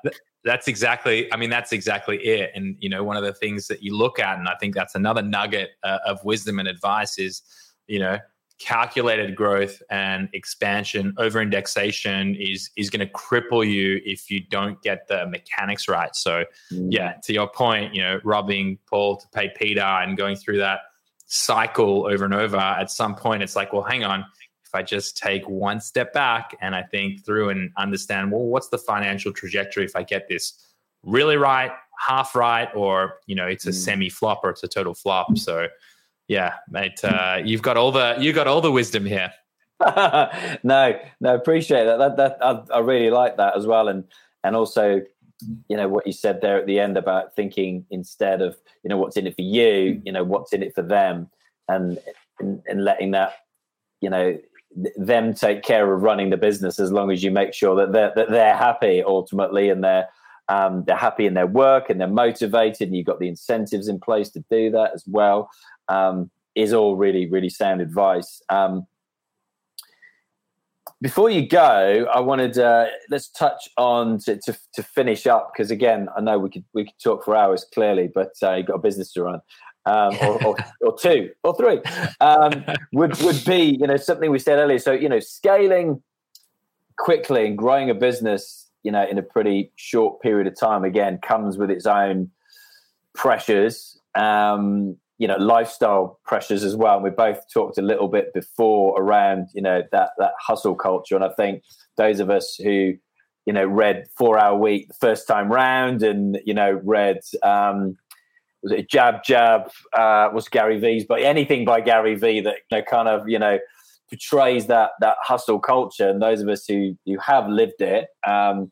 that's exactly. I mean, that's exactly it. And you know, one of the things that you look at, and I think that's another nugget uh, of wisdom and advice is, you know, calculated growth and expansion over indexation is is going to cripple you if you don't get the mechanics right so mm. yeah to your point you know robbing paul to pay peter and going through that cycle over and over at some point it's like well hang on if i just take one step back and i think through and understand well what's the financial trajectory if i get this really right half right or you know it's a mm. semi flop or it's a total flop so yeah, mate, uh, you've got all the you got all the wisdom here. no, no, appreciate that. That, that I, I, really like that as well, and and also, you know, what you said there at the end about thinking instead of you know what's in it for you, you know, what's in it for them, and and, and letting that, you know, them take care of running the business as long as you make sure that they're that they're happy ultimately and they're um, they're happy in their work and they're motivated and you've got the incentives in place to do that as well um, is all really, really sound advice. Um, before you go, I wanted uh, let's touch on to, to, to finish up because again, I know we could we could talk for hours clearly, but uh, you've got a business to run, um, or, or, or, two or three. Um, would would be you know something we said earlier. So you know, scaling quickly and growing a business you know, in a pretty short period of time, again, comes with its own pressures, um, you know, lifestyle pressures as well. And we both talked a little bit before around, you know, that that hustle culture. And I think those of us who, you know, read Four Hour Week the first time round, and you know, read um, was it Jab Jab? Uh, was Gary Vee's, but anything by Gary Vee that you know, kind of you know portrays that that hustle culture. And those of us who who have lived it, um,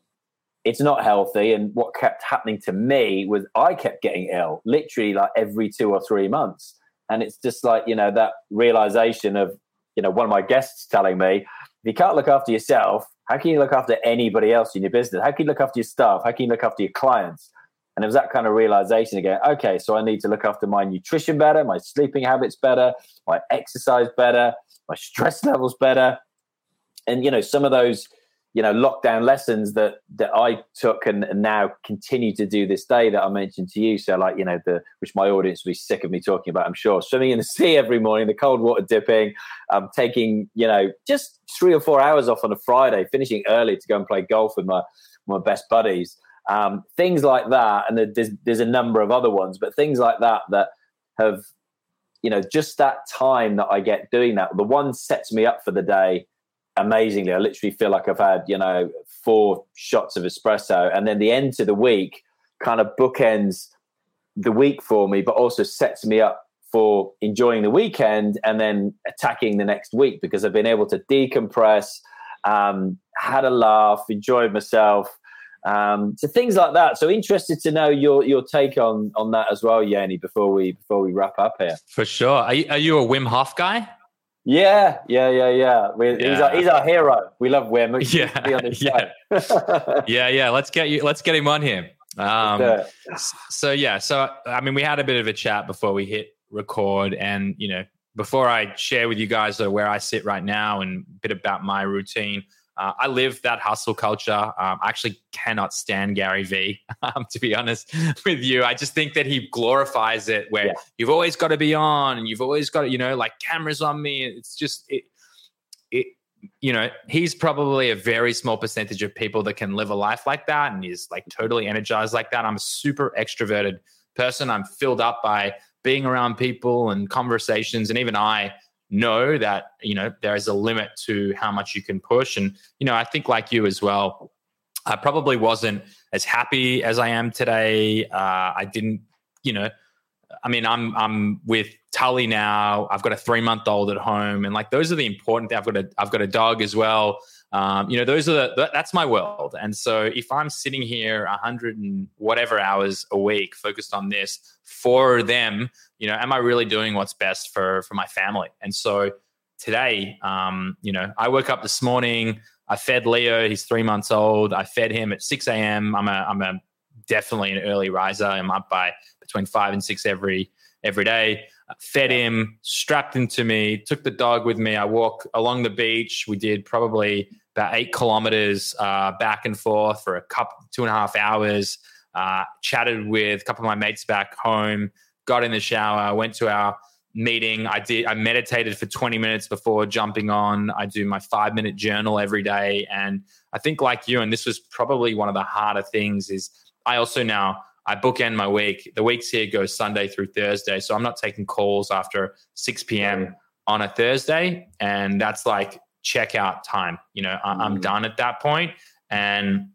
it's not healthy. And what kept happening to me was I kept getting ill, literally like every two or three months. And it's just like you know that realization of you know one of my guests telling me, if you can't look after yourself, how can you look after anybody else in your business? How can you look after your staff? How can you look after your clients? And it was that kind of realization again. Okay, so I need to look after my nutrition better, my sleeping habits better, my exercise better, my stress levels better. And you know, some of those, you know, lockdown lessons that that I took and, and now continue to do this day that I mentioned to you. So like, you know, the which my audience will be sick of me talking about, I'm sure. Swimming in the sea every morning, the cold water dipping, um, taking, you know, just three or four hours off on a Friday, finishing early to go and play golf with my my best buddies um, things like that, and there's there's a number of other ones, but things like that that have, you know, just that time that I get doing that. The one sets me up for the day amazingly. I literally feel like I've had you know four shots of espresso, and then the end to the week kind of bookends the week for me, but also sets me up for enjoying the weekend and then attacking the next week because I've been able to decompress, um, had a laugh, enjoyed myself, um, so things like that. So interested to know your your take on on that as well, Yoni. Before we before we wrap up here, for sure. Are you, are you a Wim Hof guy? Yeah, yeah, yeah, yeah. We, yeah. He's, our, he's our hero. We love Wim. Yeah, yeah, yeah, yeah. Let's get you. Let's get him on here. Um, so yeah, so I mean, we had a bit of a chat before we hit record, and you know, before I share with you guys where I sit right now and a bit about my routine. Uh, I live that hustle culture. Um, I actually cannot stand Gary Vee, um, to be honest with you. I just think that he glorifies it where yeah. you've always got to be on and you've always got to, you know, like cameras on me. It's just, it, it, you know, he's probably a very small percentage of people that can live a life like that and is like totally energized like that. I'm a super extroverted person. I'm filled up by being around people and conversations. And even I, know that you know there is a limit to how much you can push. And you know i think like you as well i probably wasn't as happy as i am today. Uh, i didn't you know i mean i'm i'm with tully now. I've got a three month old at home. And like those are the important i've got a i've got a dog as well um, you know those are the that's my world. And so if i'm sitting here 100 and whatever hours a week focused on this for them you know am i really doing what's best for for my family? And so today um, you know i woke up this morning i fed leo he's three months old i fed him at 6 a.m i'm a i'm a definitely an early riser i'm up by between five and six every every day fed him, strapped him to me, took the dog with me. I walk along the beach. We did probably about eight kilometers uh, back and forth for a couple, two and a half hours. Uh, chatted with a couple of my mates back home. Got in the shower. Went to our meeting. I did. I meditated for 20 minutes before jumping on. I do my five minute journal every day, and I think like you, and this was probably one of the harder things. Is I also now I bookend my week. The weeks here go Sunday through Thursday, so I'm not taking calls after 6 p.m. on a Thursday, and that's like checkout time. You know, I, am mm. done at that point, and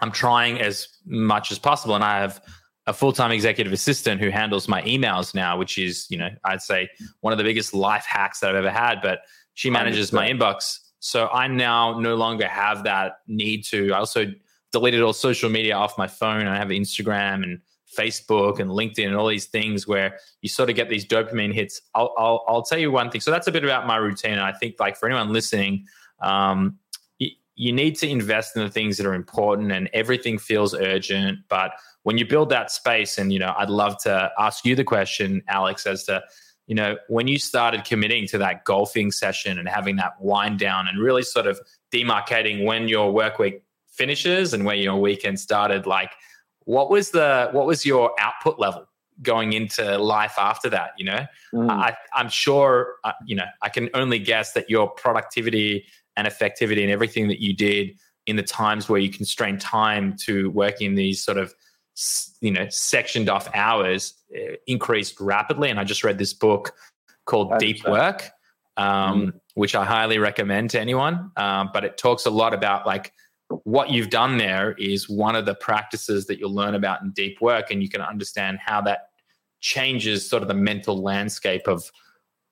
I'm trying as much as possible. And I have a full-time executive assistant who handles my emails now, which is, you know, I'd say one of the biggest life hacks that I've ever had. But she manages my inbox, so I now no longer have that need to. I also deleted all social media off my phone. I have Instagram and Facebook and LinkedIn and all these things where you sort of get these dopamine hits. I'll, I'll, I'll tell you one thing. So that's a bit about my routine. And I think like for anyone listening, um, you, you need to invest in the things that are important and everything feels urgent. But when you build that space and, you know, I'd love to ask you the question, Alex, as to, you know, when you started committing to that golfing session and having that wind down and really sort of demarcating when your work week finishes and where your weekend started like what was the what was your output level going into life after that you know mm. I, i'm sure uh, you know i can only guess that your productivity and effectivity and everything that you did in the times where you constrain time to working in these sort of you know sectioned off hours uh, increased rapidly and i just read this book called 100%. deep work um, mm. which i highly recommend to anyone um, but it talks a lot about like what you've done there is one of the practices that you'll learn about in deep work and you can understand how that changes sort of the mental landscape of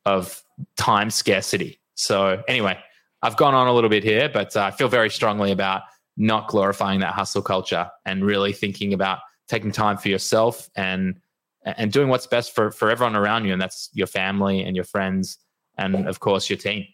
of time scarcity. So anyway i've gone on a little bit here but uh, i feel very strongly about not glorifying that hustle culture and really thinking about taking time for yourself and and doing what's best for for everyone around you and that's your family and your friends and of course your team.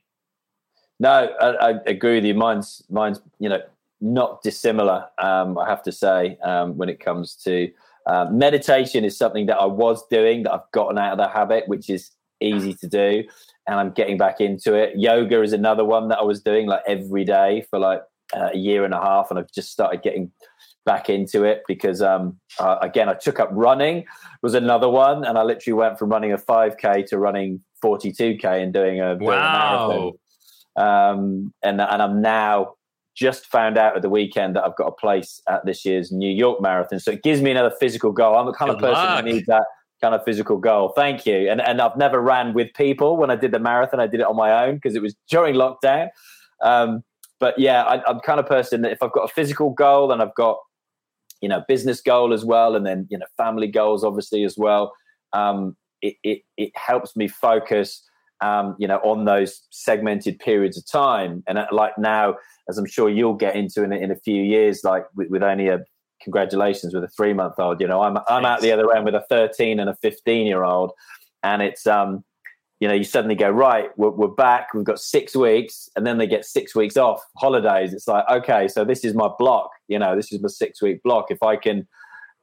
No i, I agree with you. Mine's mine's you know not dissimilar um, i have to say um, when it comes to uh, meditation is something that i was doing that i've gotten out of the habit which is easy to do and i'm getting back into it yoga is another one that i was doing like every day for like uh, a year and a half and i've just started getting back into it because um, uh, again I took up running was another one and I literally went from running a 5k to running 42k and doing a, wow. Doing a um, and and I'm now just found out at the weekend that I've got a place at this year's New York Marathon. So it gives me another physical goal. I'm the kind Good of person luck. that needs that kind of physical goal. Thank you. And and I've never ran with people when I did the marathon. I did it on my own because it was during lockdown. Um, but yeah, I, am kind of person that if I've got a physical goal and I've got you know business goal as well and then you know family goals obviously as well um, it, it, it helps me focus um, you know on those segmented periods of time. And uh, like now as i'm sure you'll get into in, in a few years like with, with only a congratulations with a three month old you know i'm i'm out the other end with a 13 and a 15 year old and it's um you know, you suddenly go, right, we're, we're, back, we've got six weeks, and then they get six weeks off holidays. It's like, okay, so this is my block, you know, this is my six week block. If I can,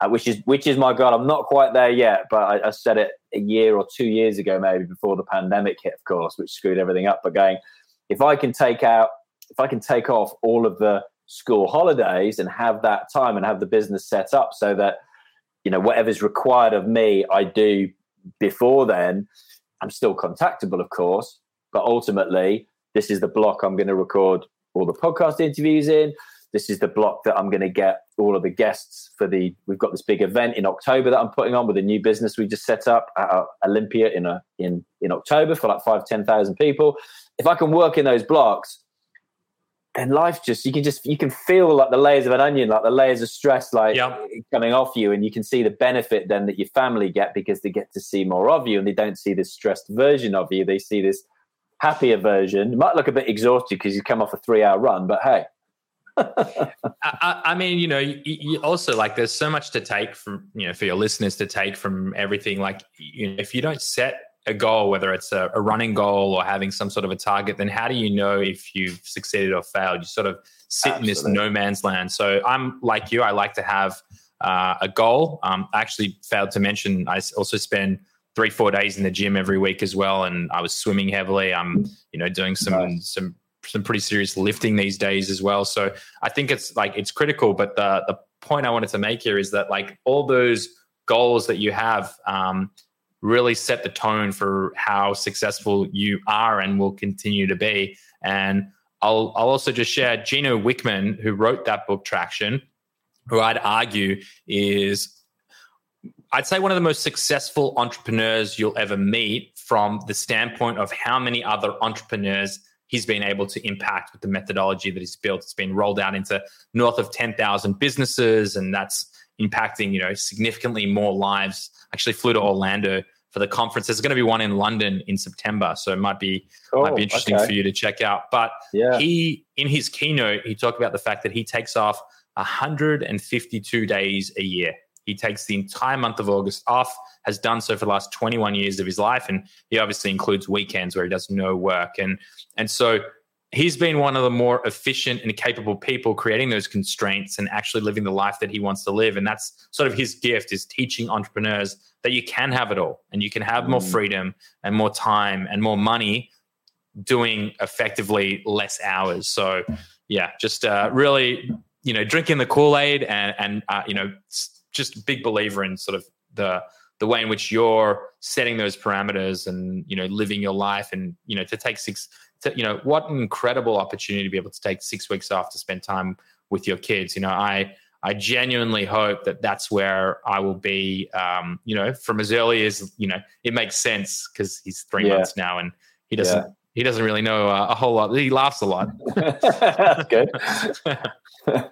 uh, which is which is my goal. I'm not quite there yet, but I, I, said it a year or two years ago, maybe before the pandemic hit, of course, which screwed everything up. But going, if I can take out, if I can take off all of the school holidays and have that time and have the business set up so that, you know, whatever's required of me, I do before then I'm still contactable, of course, but ultimately, this is the block I'm going to record all the podcast interviews in. This is the block that I'm going to get all of the guests for the. We've got this big event in October that I'm putting on with a new business we just set up at Olympia in a in in October for like five ten thousand people. If I can work in those blocks, and life just you can just you can feel like the layers of an onion like the layers of stress like yep. Eh, coming off you and you can see the benefit then that your family get because they get to see more of you and they don't see this stressed version of you they see this happier version it might look a bit exhausted because you come off a three hour run but hey I, I, mean, you know, you, you, also like there's so much to take from, you know, for your listeners to take from everything. Like, you know, if you don't set a goal, whether it's a, a, running goal or having some sort of a target, then how do you know if you've succeeded or failed? You sort of sit Absolutely. in this no man's land. So I'm like you, I like to have uh, a goal. Um, I actually failed to mention, I also spend three, four days in the gym every week as well. And I was swimming heavily. I'm, you know, doing some, nice. some, some pretty serious lifting these days as well. So I think it's like, it's critical. But the, the point I wanted to make here is that like all those goals that you have, um, really set the tone for how successful you are and will continue to be. And I'll, I'll also just share Gino Wickman, who wrote that book, Traction, who I'd argue is, I'd say, one of the most successful entrepreneurs you'll ever meet from the standpoint of how many other entrepreneurs he's been able to impact with the methodology that he's built. It's been rolled out into north of 10,000 businesses, and that's impacting, you know, significantly more lives. Actually flew to Orlando for the conference. There's going to be one in London in September, so it might be oh, might be oh, interesting okay. for you to check out. But yeah. he, in his keynote, he talked about the fact that he takes off 152 days a year. He takes the entire month of August off, has done so for the last 21 years of his life, and he obviously includes weekends where he does no work. And and so he's been one of the more efficient and capable people creating those constraints and actually living the life that he wants to live. And that's sort of his gift is teaching entrepreneurs that you can have it all and you can have more mm. freedom and more time and more money doing effectively less hours. So yeah, just uh, really, you know, drinking the Kool-Aid and, and uh, you know, just big believer in sort of the, the way in which you're setting those parameters and you know living your life and you know to take six to, you know what an incredible opportunity to be able to take six weeks off to spend time with your kids you know i i genuinely hope that that's where i will be um, you know from as early as you know it makes sense because he's three yeah. months now and he doesn't yeah. he doesn't really know a, a, whole lot he laughs a lot that's good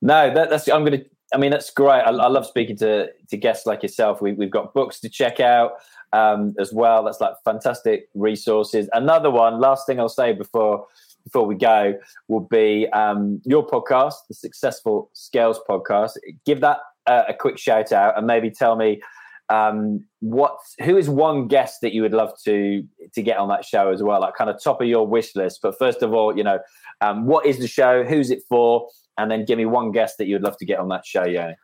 no that, that's i'm gonna I mean, that's great. I, I, love speaking to to guests like yourself. We, have got books to check out um, as well. That's like fantastic resources. Another one. Last thing I'll say before before we go will be um, your podcast, the Successful Scales podcast. Give that a quick shout out and maybe tell me um, what who is one guest that you would love to to get on that show as well, like kind of top of your wish list. But first of all, you know, um, what is the show? Who's it for? And then give me one guest that you'd love to get on that show, yeah.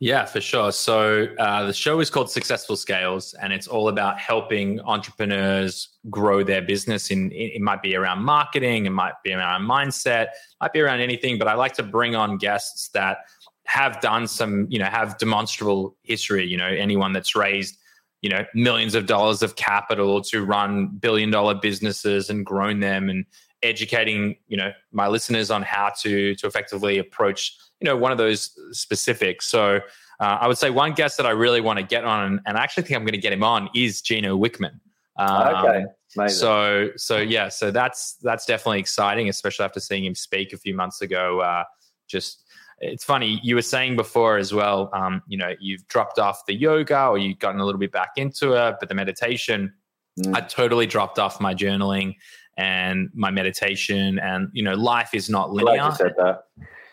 Yeah, for sure. So uh, the show is called Successful Scales, and it's all about helping entrepreneurs grow their business. In it might be around marketing, it might be around mindset, might be around anything. But I like to bring on guests that have done some, you know, have demonstrable history. You know, anyone that's raised, you know, millions of dollars of capital to run billion dollar businesses and grown them, and educating you know my listeners on how to to effectively approach you know one of those specifics so uh, i would say one guest that i really want to get on and i actually think i'm going to get him on is gino wickman um, okay Amazing. so so yeah so that's that's definitely exciting especially after seeing him speak a few months ago uh, just it's funny you were saying before as well um, you know you've dropped off the yoga or you've gotten a little bit back into it but the meditation mm. i totally dropped off my journaling and my meditation and you know life is not linear you, said that.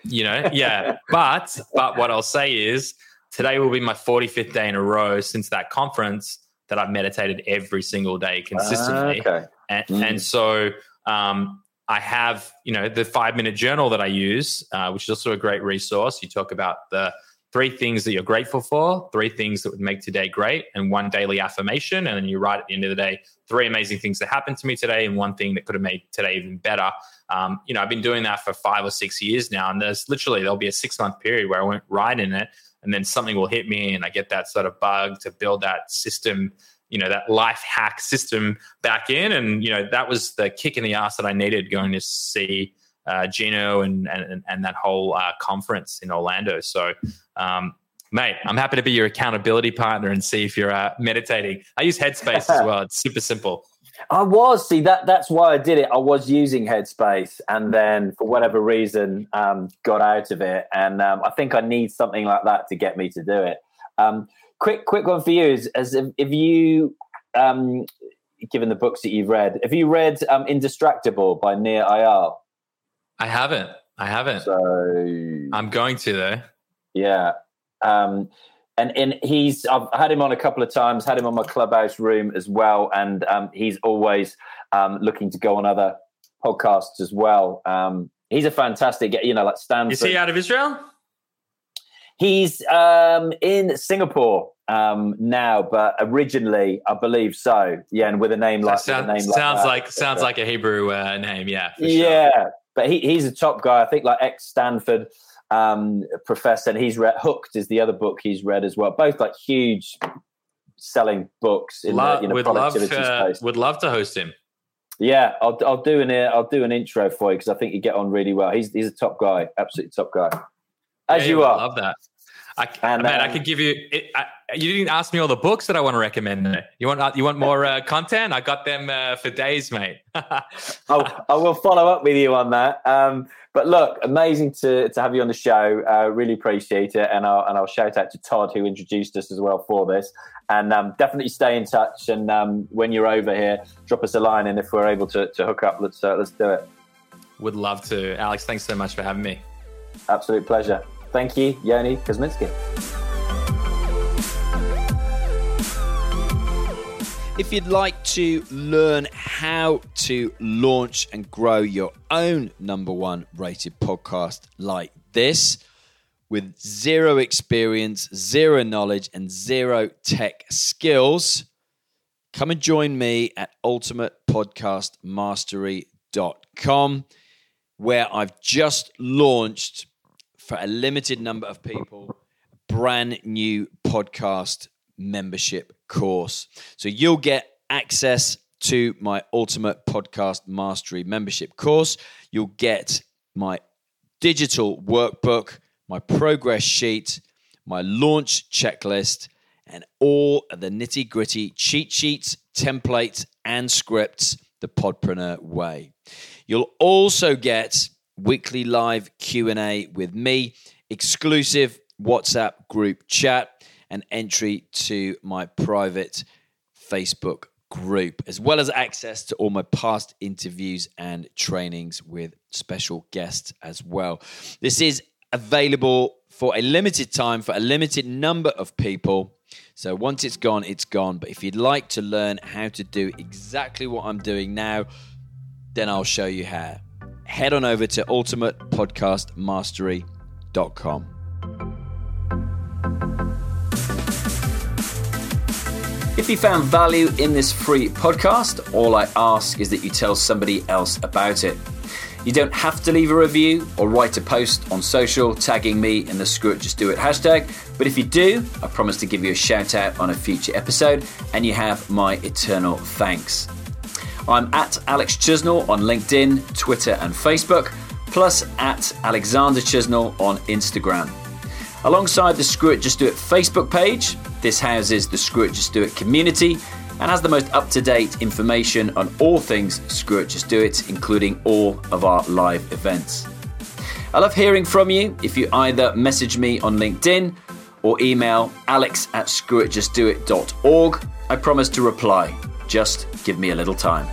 you know yeah but but what i'll say is today will be my 45th day in a row since that conference that i've meditated every single day consistently uh, okay. and, mm. and so um, i have you know the five minute journal that i use uh, which is also a great resource you talk about the three things that you're grateful for, three things that would make today great, and one daily affirmation. And then you write at the end of the day, three amazing things that happened to me today, and one thing that could have made today even better. Um, you know, I've been doing that for five or six years now, and there's literally there'll be a six month period where I won't write in it, and then something will hit me, and I get that sort of bug to build that system. You know that life hack system back in, and you know that was the kick in the ass that I needed going to see uh, Gino and, and and that whole uh, conference in Orlando. So, um, mate, I'm happy to be your accountability partner and see if you're uh, meditating. I use Headspace as well. It's super simple. I was see that that's why I did it. I was using Headspace, and then for whatever reason, um, got out of it. And um, I think I need something like that to get me to do it. Um, quick, quick one for you is as if, if you, um, given the books that you've read, have you read um, Indistractable by Nir Eyal? I haven't. I haven't. So I'm going to though. Yeah. Um, and and he's I've had him on a couple of times, had him on my clubhouse room as well, and um, he's always um, looking to go on other podcasts as well. Um, he's a fantastic, you know, like Stanford. Is he out of Israel? He's um, in Singapore um, now, but originally, I believe so. Yeah, and with a name like sound, a name sounds like, like sounds like a Hebrew uh, name. Yeah, yeah, but he, he's a top guy. I think like ex Stanford um, professor, and he's read Hooked is the other book he's read as well. Both like huge selling books in love, the you know, would productivity love, uh, space. Would love to host him. Yeah, I'll I'll do an I'll do an intro for you because I think you get on really well. He's he's a top guy, absolutely top guy. As yeah, you are. Love that. I, and, man, um, I could give you. It, I, you didn't ask me all the books that I want to recommend. You want you want more uh, content? I got them uh, for days, mate. I'll, I will follow up with you on that. Um, but look, amazing to, to have you on the show. Uh, really appreciate it, and I'll and I'll shout out to Todd who introduced us as well for this. And um, definitely stay in touch. And um, when you're over here, drop us a line, and if we're able to, to hook up, let's uh, let's do it. Would love to, Alex. Thanks so much for having me. Absolute pleasure. Thank you, Yoni Kozminski. If you'd like to learn how to launch and grow your own number one rated podcast like this, with zero experience, zero knowledge, and zero tech skills, come and join me at ultimatepodcastmastery.com, where I've just launched for a limited number of people, brand new podcast membership course. So you'll get access to my Ultimate Podcast Mastery membership course. You'll get my digital workbook, my progress sheet, my launch checklist, and all of the nitty gritty cheat sheets, templates, and scripts the Podpreneur way. You'll also get weekly live Q&A with me, exclusive WhatsApp group chat, and entry to my private Facebook group, as well as access to all my past interviews and trainings with special guests as well. This is available for a limited time for a limited number of people. So once it's gone, it's gone. But if you'd like to learn how to do exactly what I'm doing now, then I'll show you how. Head on over to ultimatepodcastmastery.com. If you found value in this free podcast, all I ask is that you tell somebody else about it. You don't have to leave a review or write a post on social tagging me in the Screw It Just Do It hashtag, but if you do, I promise to give you a shout out on a future episode and you have my eternal thanks. I'm at Alex Chisnall on LinkedIn, Twitter, and Facebook, plus at Alexander Chisnall on Instagram. Alongside the Screw It Just Do It Facebook page, this houses the Screw It Just Do It community and has the most up to date information on all things Screw It Just Do It, including all of our live events. I love hearing from you if you either message me on LinkedIn or email alex at screwitjustdoit.org. I promise to reply. Just give me a little time.